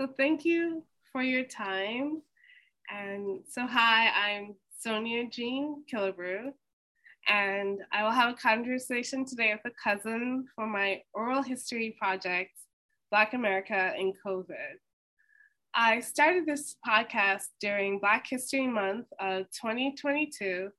So thank you for your time. And so, hi, I'm Sonia Jean Killebrew, and I will have a conversation today with a cousin for my oral history project, Black America in COVID. I started this podcast during Black History Month of 2022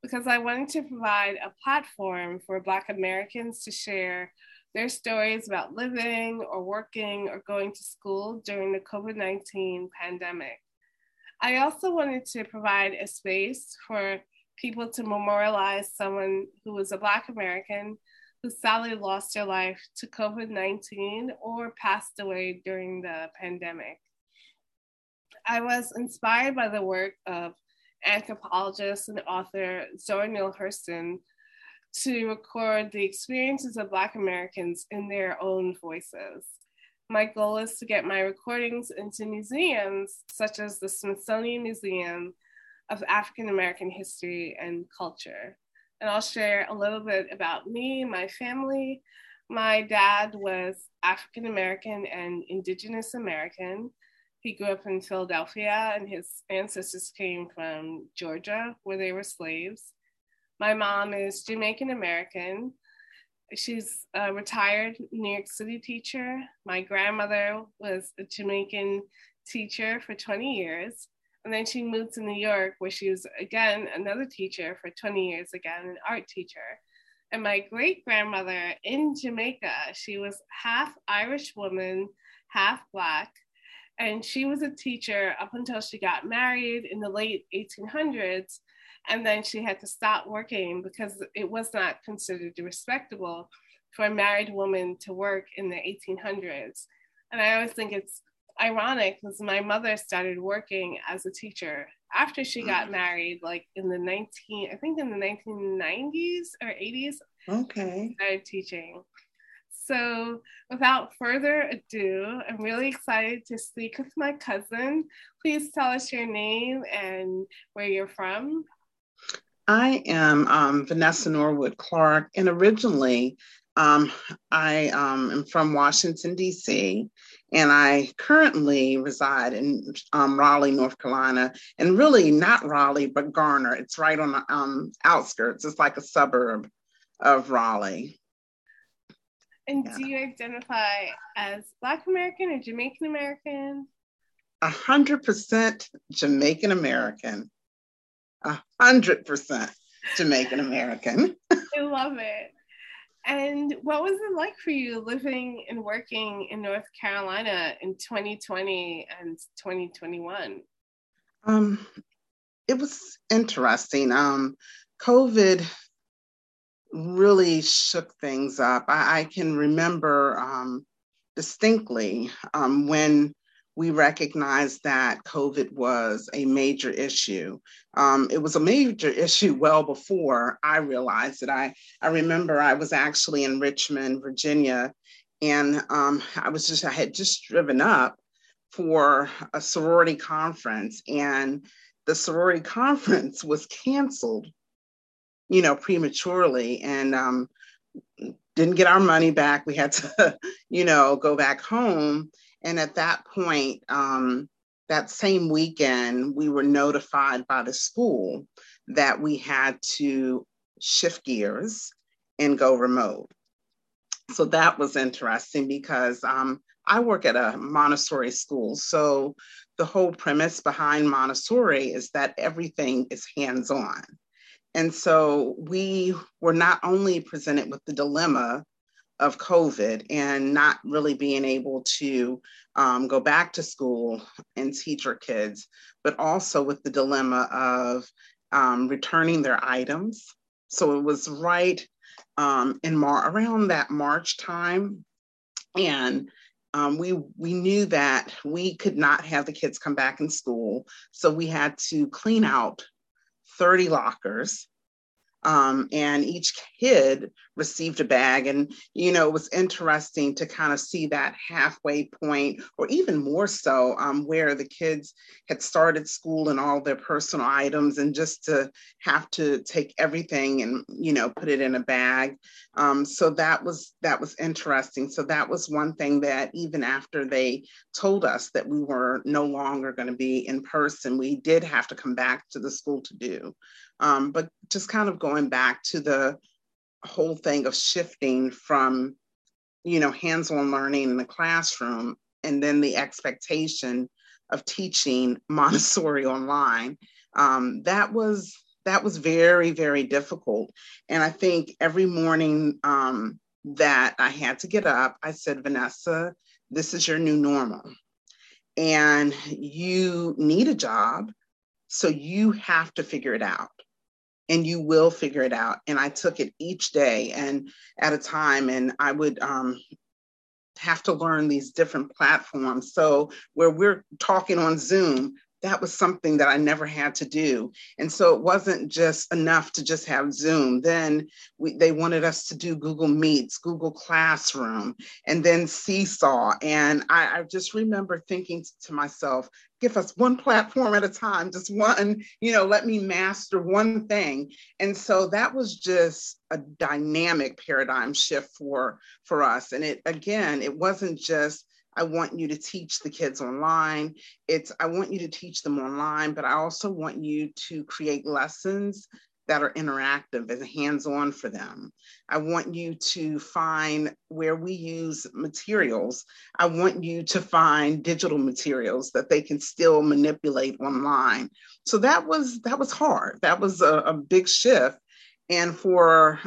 because I wanted to provide a platform for Black Americans to share their stories about living or working or going to school during the COVID 19 pandemic. I also wanted to provide a space for people to memorialize someone who was a Black American who sadly lost their life to COVID 19 or passed away during the pandemic. I was inspired by the work of anthropologist and author Zora Neale Hurston to record the experiences of Black Americans in their own voices. My goal is to get my recordings into museums such as the Smithsonian Museum of African American History and Culture. And I'll share a little bit about me, my family. My dad was African American and Indigenous American. He grew up in Philadelphia, and his ancestors came from Georgia, where they were slaves. My mom is Jamaican American. She's a retired New York City teacher. My grandmother was a Jamaican teacher for 20 years. And then she moved to New York, where she was again another teacher for 20 years, again, an art teacher. And my great grandmother in Jamaica, she was half Irish woman, half Black. And she was a teacher up until she got married in the late 1800s and then she had to stop working because it was not considered respectable for a married woman to work in the 1800s. And I always think it's ironic because my mother started working as a teacher after she got mm. married, like in the 19, I think in the 1990s or 80s. Okay. Started teaching. So, without further ado, I'm really excited to speak with my cousin. Please tell us your name and where you're from. I am um, Vanessa Norwood Clark, and originally um, I um, am from Washington, D.C., and I currently reside in um, Raleigh, North Carolina, and really not Raleigh, but Garner. It's right on the um, outskirts, it's like a suburb of Raleigh. And yeah. do you identify as Black American or Jamaican American? A hundred percent Jamaican American a hundred percent Jamaican American. I love it. And what was it like for you living and working in North Carolina in 2020 and 2021? Um, it was interesting. Um, COVID really shook things up. I, I can remember um, distinctly um, when we recognized that COVID was a major issue. Um, it was a major issue well before I realized it. I, I remember I was actually in Richmond, Virginia, and um, I was just, I had just driven up for a sorority conference, and the sorority conference was canceled, you know, prematurely. And um, didn't get our money back. We had to, you know, go back home. And at that point, um, that same weekend, we were notified by the school that we had to shift gears and go remote. So that was interesting because um, I work at a Montessori school. So the whole premise behind Montessori is that everything is hands on. And so we were not only presented with the dilemma of COVID and not really being able to um, go back to school and teach our kids, but also with the dilemma of um, returning their items. So it was right um, in Mar- around that March time, and um, we we knew that we could not have the kids come back in school, so we had to clean out 30 lockers Um, and each kid received a bag. And, you know, it was interesting to kind of see that halfway point, or even more so, um, where the kids had started school and all their personal items, and just to have to take everything and, you know, put it in a bag. Um, so that was that was interesting. So that was one thing that even after they told us that we were no longer going to be in person, we did have to come back to the school to do. Um, but just kind of going back to the whole thing of shifting from, you know, hands-on learning in the classroom and then the expectation of teaching Montessori online. Um, that was that was very very difficult, and I think every morning um, that I had to get up, I said, Vanessa, this is your new normal, and you need a job, so you have to figure it out and you will figure it out. And I took it each day and at a time, and I would um, have to learn these different platforms. So where we're talking on Zoom, that was something that I never had to do. And so it wasn't just enough to just have Zoom. Then we, they wanted us to do Google Meets, Google Classroom, and then Seesaw. And I, I just remember thinking to myself, give us one platform at a time, just one, you know, let me master one thing. And so that was just a dynamic paradigm shift for for us. And it again, it wasn't just I want you to teach the kids online. It's I want you to teach them online, but I also want you to create lessons that are interactive and hands-on for them. I want you to find where we use materials. I want you to find digital materials that they can still manipulate online. So that was that was hard. That was a, a big shift. And for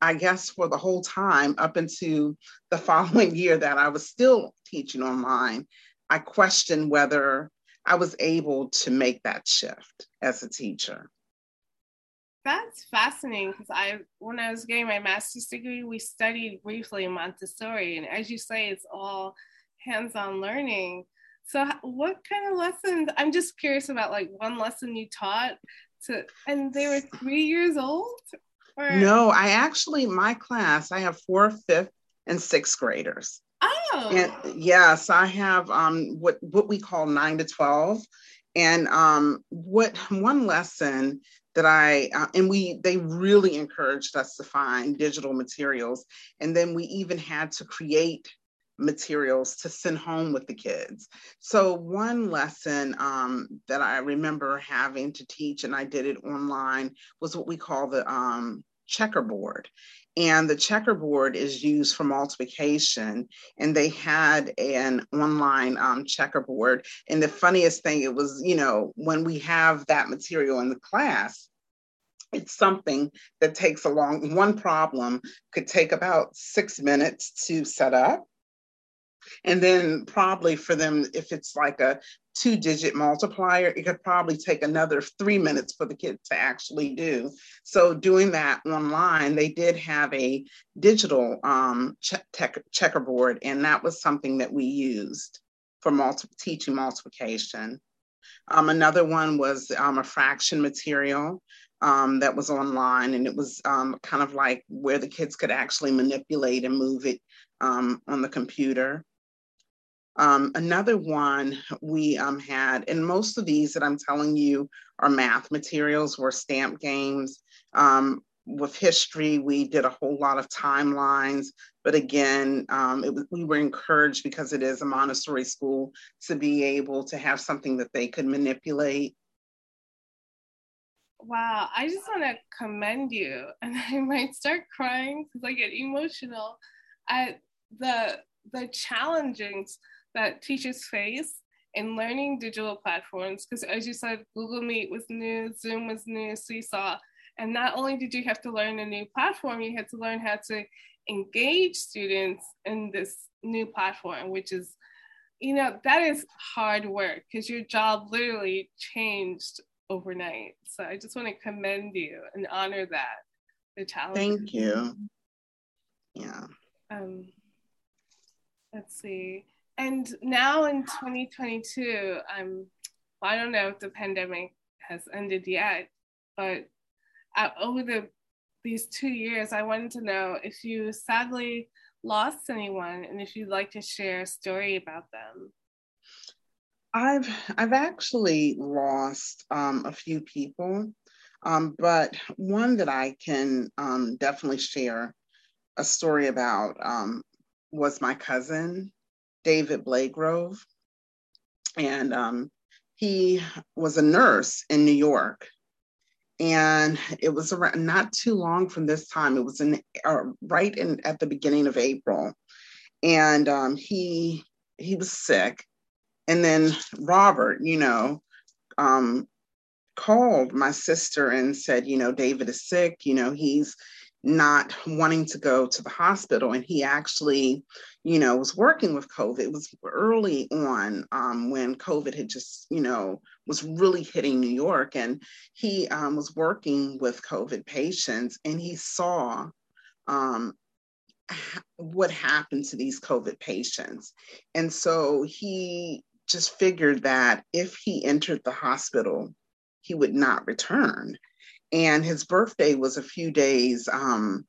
I guess for the whole time up into the following year that I was still teaching online, I questioned whether I was able to make that shift as a teacher. That's fascinating because I, when I was getting my master's degree, we studied briefly Montessori, and as you say, it's all hands-on learning. So, what kind of lessons? I'm just curious about like one lesson you taught to, and they were three years old. Or? No, I actually, my class, I have four, fifth, and sixth graders. Oh. And yes, I have um, what what we call nine to twelve, and um, what one lesson that I uh, and we they really encouraged us to find digital materials, and then we even had to create materials to send home with the kids. So one lesson um, that I remember having to teach, and I did it online, was what we call the um, checkerboard. And the checkerboard is used for multiplication. And they had an online um, checkerboard. And the funniest thing, it was, you know, when we have that material in the class, it's something that takes a long, one problem could take about six minutes to set up and then probably for them, if it's like a two digit multiplier, it could probably take another three minutes for the kid to actually do. So doing that online, they did have a digital um, checkerboard, and that was something that we used for multi- teaching multiplication. Um, another one was um, a fraction material um, that was online, and it was um, kind of like where the kids could actually manipulate and move it um, on the computer. Um, another one we um, had, and most of these that I'm telling you are math materials, were stamp games. Um, with history, we did a whole lot of timelines, but again, um, it, we were encouraged because it is a Montessori school to be able to have something that they could manipulate. Wow, I just want to commend you, and I might start crying because I get emotional at the the challengings that teachers face in learning digital platforms because as you said google meet was new zoom was new seesaw. And not only did you have to learn a new platform you had to learn how to engage students in this new platform which is you know that is hard work because your job literally changed overnight. So i just want to commend you and honor that the challenge. Thank you. Yeah. Um let's see and now in 2022, I'm, well, I don't know if the pandemic has ended yet, but uh, over the these two years, I wanted to know if you sadly lost anyone and if you'd like to share a story about them. I've I've actually lost um, a few people, um, but one that I can um, definitely share a story about um, was my cousin David Blagrove, and um, he was a nurse in New York, and it was around not too long from this time. It was in uh, right in at the beginning of April, and um, he he was sick, and then Robert, you know, um, called my sister and said, you know, David is sick. You know, he's not wanting to go to the hospital. And he actually you know was working with covid. It was early on um, when covid had just you know was really hitting new york. And he um, was working with covid patients and he saw um, what happened to these covid patients. And so he just figured that if he entered the hospital he would not return and his birthday was a few days um,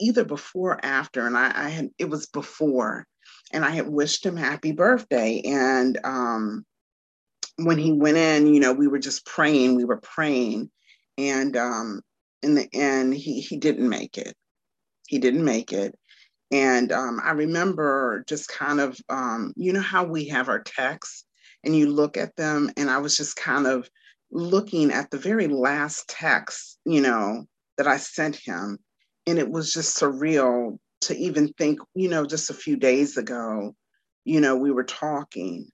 either before or after and I, I, had it was before and i had wished him happy birthday. And um, when he went in you know we were just praying we were praying and um, in the end he he didn't make it. He didn't make it. And um, i remember just kind of um, you know how we have our texts and you look at them and i was just kind of looking at the very last text, you know, that I sent him. And it was just surreal to even think, you know, just a few days ago, you know, we were talking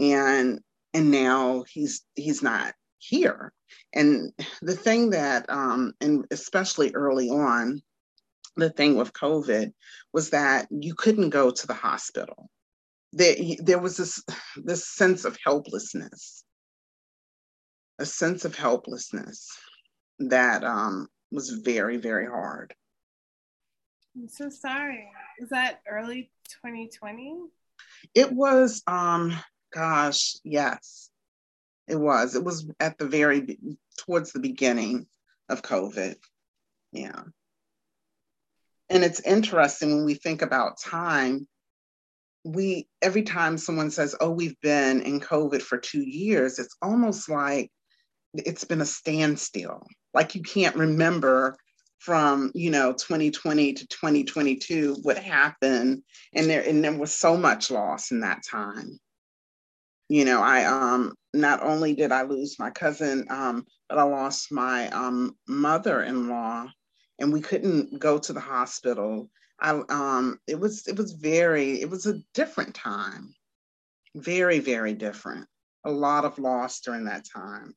and and now he's he's not here. And the thing that um and especially early on, the thing with COVID was that you couldn't go to the hospital. There, there was this this sense of helplessness a sense of helplessness that um, was very, very hard. I'm so sorry. Was that early 2020? It was, um, gosh, yes, it was. It was at the very, towards the beginning of COVID. Yeah. And it's interesting when we think about time, we, every time someone says, oh, we've been in COVID for two years, it's almost like it's been a standstill. Like you can't remember from you know 2020 to 2022 what happened. And there and there was so much loss in that time. You know i um not only did i lose my cousin um but i lost my um mother-in-law. And we couldn't go to the hospital. I um it was it was very it was a different time. Very very different. A lot of loss during that time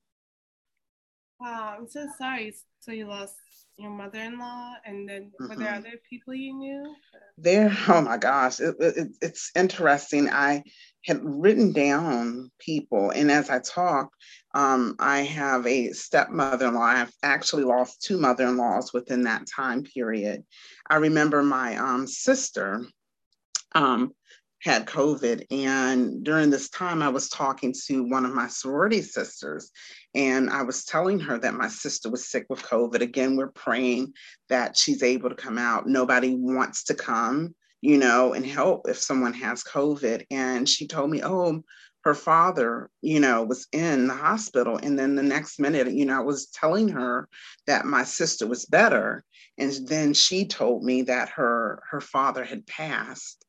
Wow, I'm so sorry. So you lost your mother-in-law, and then mm-hmm. were there mm-hmm. other people you knew? There, oh my gosh, it, it, it's interesting. I had written down people, and as I talk, um, I have a stepmother-in-law. I've actually lost two mother-in-laws within that time period. I remember my um, sister. Um, had COVID. And during this time, I was talking to one of my sorority sisters, and I was telling her that my sister was sick with COVID. Again, we're praying that she's able to come out. Nobody wants to come, you know, and help if someone has COVID. And she told me, oh, her father, you know, was in the hospital. And then the next minute, you know, I was telling her that my sister was better. And then she told me that her her father had passed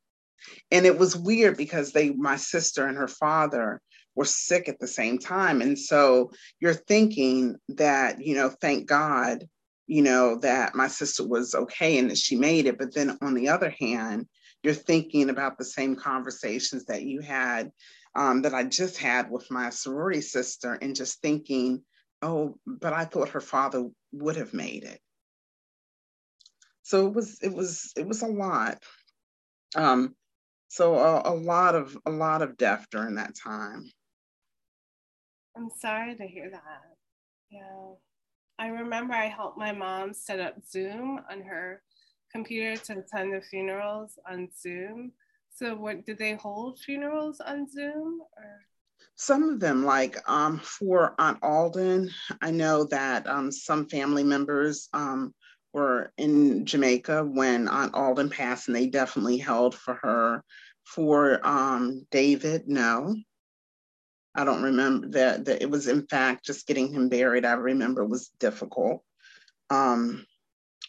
and it was weird because they my sister and her father were sick at the same time. And so you're thinking that you know thank god you know that my sister was okay and that she made it. But then on the other hand you're thinking about the same conversations that you had um, that i just had with my sorority sister and just thinking oh but i thought her father would have made it. So it was it was it was a lot. Um, so a lot of a lot of death during that time. I'm sorry to hear that. Yeah. I remember i helped my mom set up zoom on her computer to attend the funerals on zoom. So what did they hold funerals on zoom or? Some of them like um, for aunt alden i know that um, some family members um, were in Jamaica when Aunt Alden passed, and they definitely held for her. For um, David, no. I don't remember that, that it was in fact just getting him buried. I remember was difficult. Um,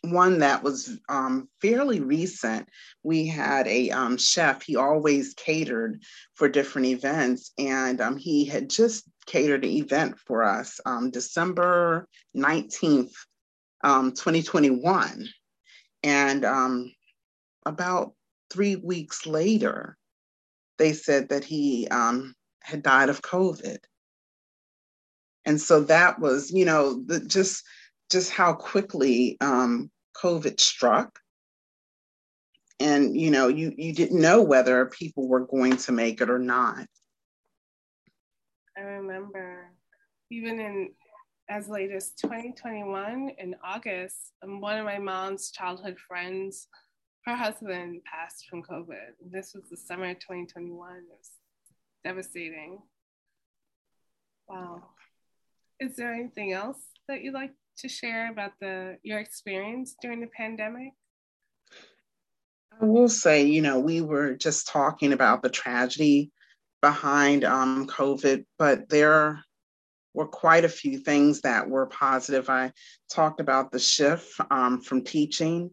one that was um, fairly recent. We had a um, chef, he always catered for different events, and um, he had just catered an event for us um, December 19th, um, 2021. And um, about three weeks later, they said that he had died of COVID. And so that was, you know, the, just just how quickly um, COVID struck. And you know, you you didn't know whether people were going to make it or not. I remember even in as late as 2021 in August, um, one of my mom's childhood friends, her husband passed from COVID. This was the summer of 2021. It was devastating. Wow. Is there anything else that you'd like to share about the your experience during the pandemic? I will say, you know, we were just talking about the tragedy behind um, COVID, but there were quite a few things that were positive. I talked about the shift um, from teaching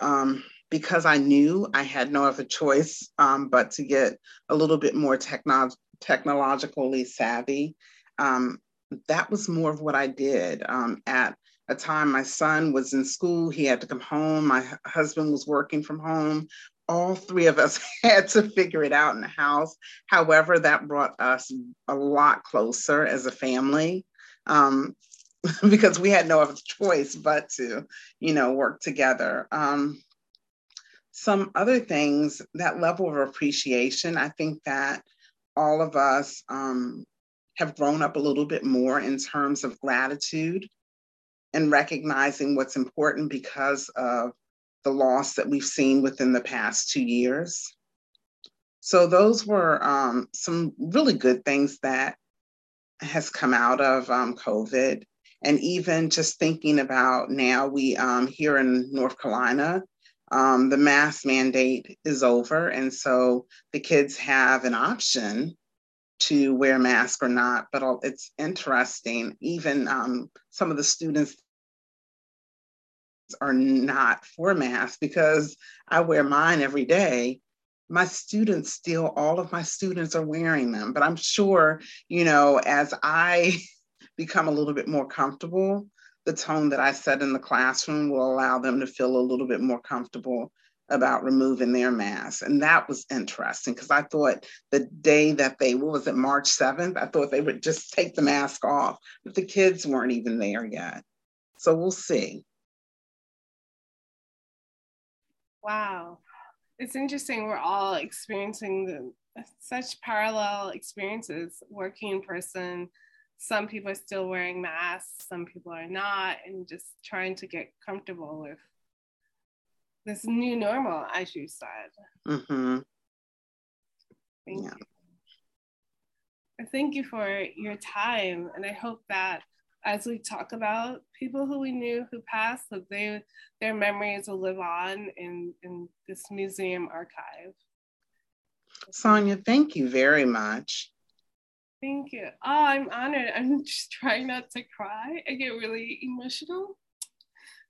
um, because I knew I had no other choice um, but to get a little bit more techno- technologically savvy. Um, that was more of what I did. Um, at a time, my son was in school, he had to come home, my husband was working from home. All three of us had to figure it out in the house. However, that brought us a lot closer as a family. Um, because we had no other choice but to, you know, work together. Um, some other things, that level of appreciation, I think that all of us um, have grown up a little bit more in terms of gratitude and recognizing what's important because of the loss that we've seen within the past two years. So those were um, some really good things that has come out of um, COVID. And even just thinking about now, we um, here in North Carolina, um, the mask mandate is over. And so the kids have an option to wear a mask or not. But it's interesting, even um, some of the students are not for masks because I wear mine every day. My students still, all of my students are wearing them. But I'm sure, you know, as I become a little bit more comfortable, the tone that I set in the classroom will allow them to feel a little bit more comfortable about removing their mask. And that was interesting because I thought the day that they, what was it, March 7th, I thought they would just take the mask off, but the kids weren't even there yet. So we'll see. Wow. It's interesting. We're all experiencing the, such parallel experiences working in person some people are still wearing masks, some people are not, and just trying to get comfortable with this new normal, as you said. Mm-hmm. Thank yeah. you. Thank you for your time, and I hope that as we talk about people who we knew who passed, that they their memories will live on in in this museum archive. Sonia, thank you very much. Thank you. Oh, I'm honored. I'm just trying not to cry. I get really emotional.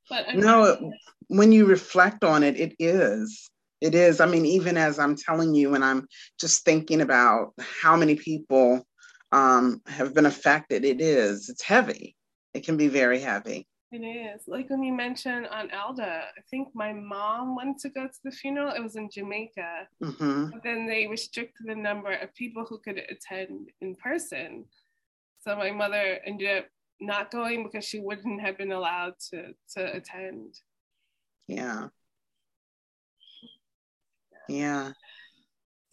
But I'm no, when you reflect on it, it is. It is. I mean, even as I'm telling you, and I'm just thinking about how many people um, have been affected, it is. It's heavy. It can be very heavy. It is. Like when you mentioned on Elda, I think my mom went to go to the funeral. It was in Jamaica. Mm-hmm. But then they restricted the number of people who could attend in person. So my mother ended up not going because she wouldn't have been allowed to, to attend. Yeah. Yeah.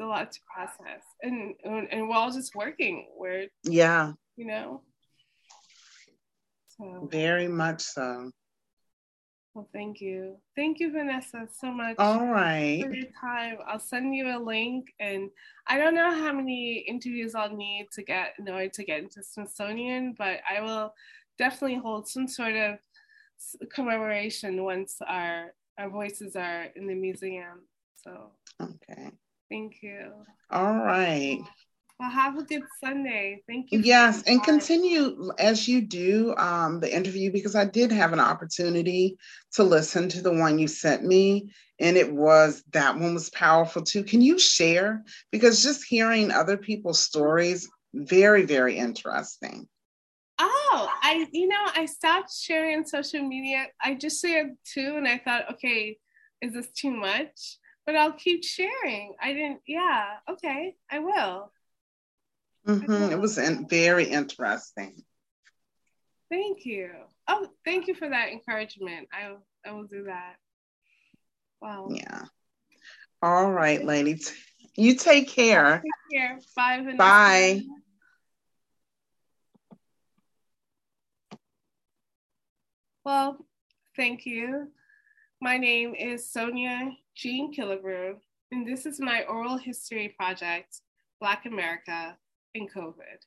A lot to process. And and while just working, we're yeah, you know, so very much so. Well, thank you. Thank you, Vanessa, so much. All right. For your time. I'll send you a link and I don't know how many interviews I'll need to get in order to get into Smithsonian, but I will definitely hold some sort of commemoration once our our voices are in the museum. So okay. Thank you. All right. Well, have a good Sunday. Thank you. Yes, and continue as you do um, the interview because I did have an opportunity to listen to the one you sent me, and it was that one was powerful too. Can you share? Because just hearing other people's stories, very, very interesting. Oh, I, you know, I stopped sharing social media. I just shared two, and I thought, okay, is this too much? But I'll keep sharing. I didn't, yeah, okay, I will. Mm-hmm. It was in, very interesting. Thank you. Oh, thank you for that encouragement. I I will do that. Wow. Yeah. All right, ladies. You take care. Take care. Bye. Vanessa. Bye. Well, thank you. My name is Sonia Jean Killebrew, and this is my oral history project, Black America in COVID.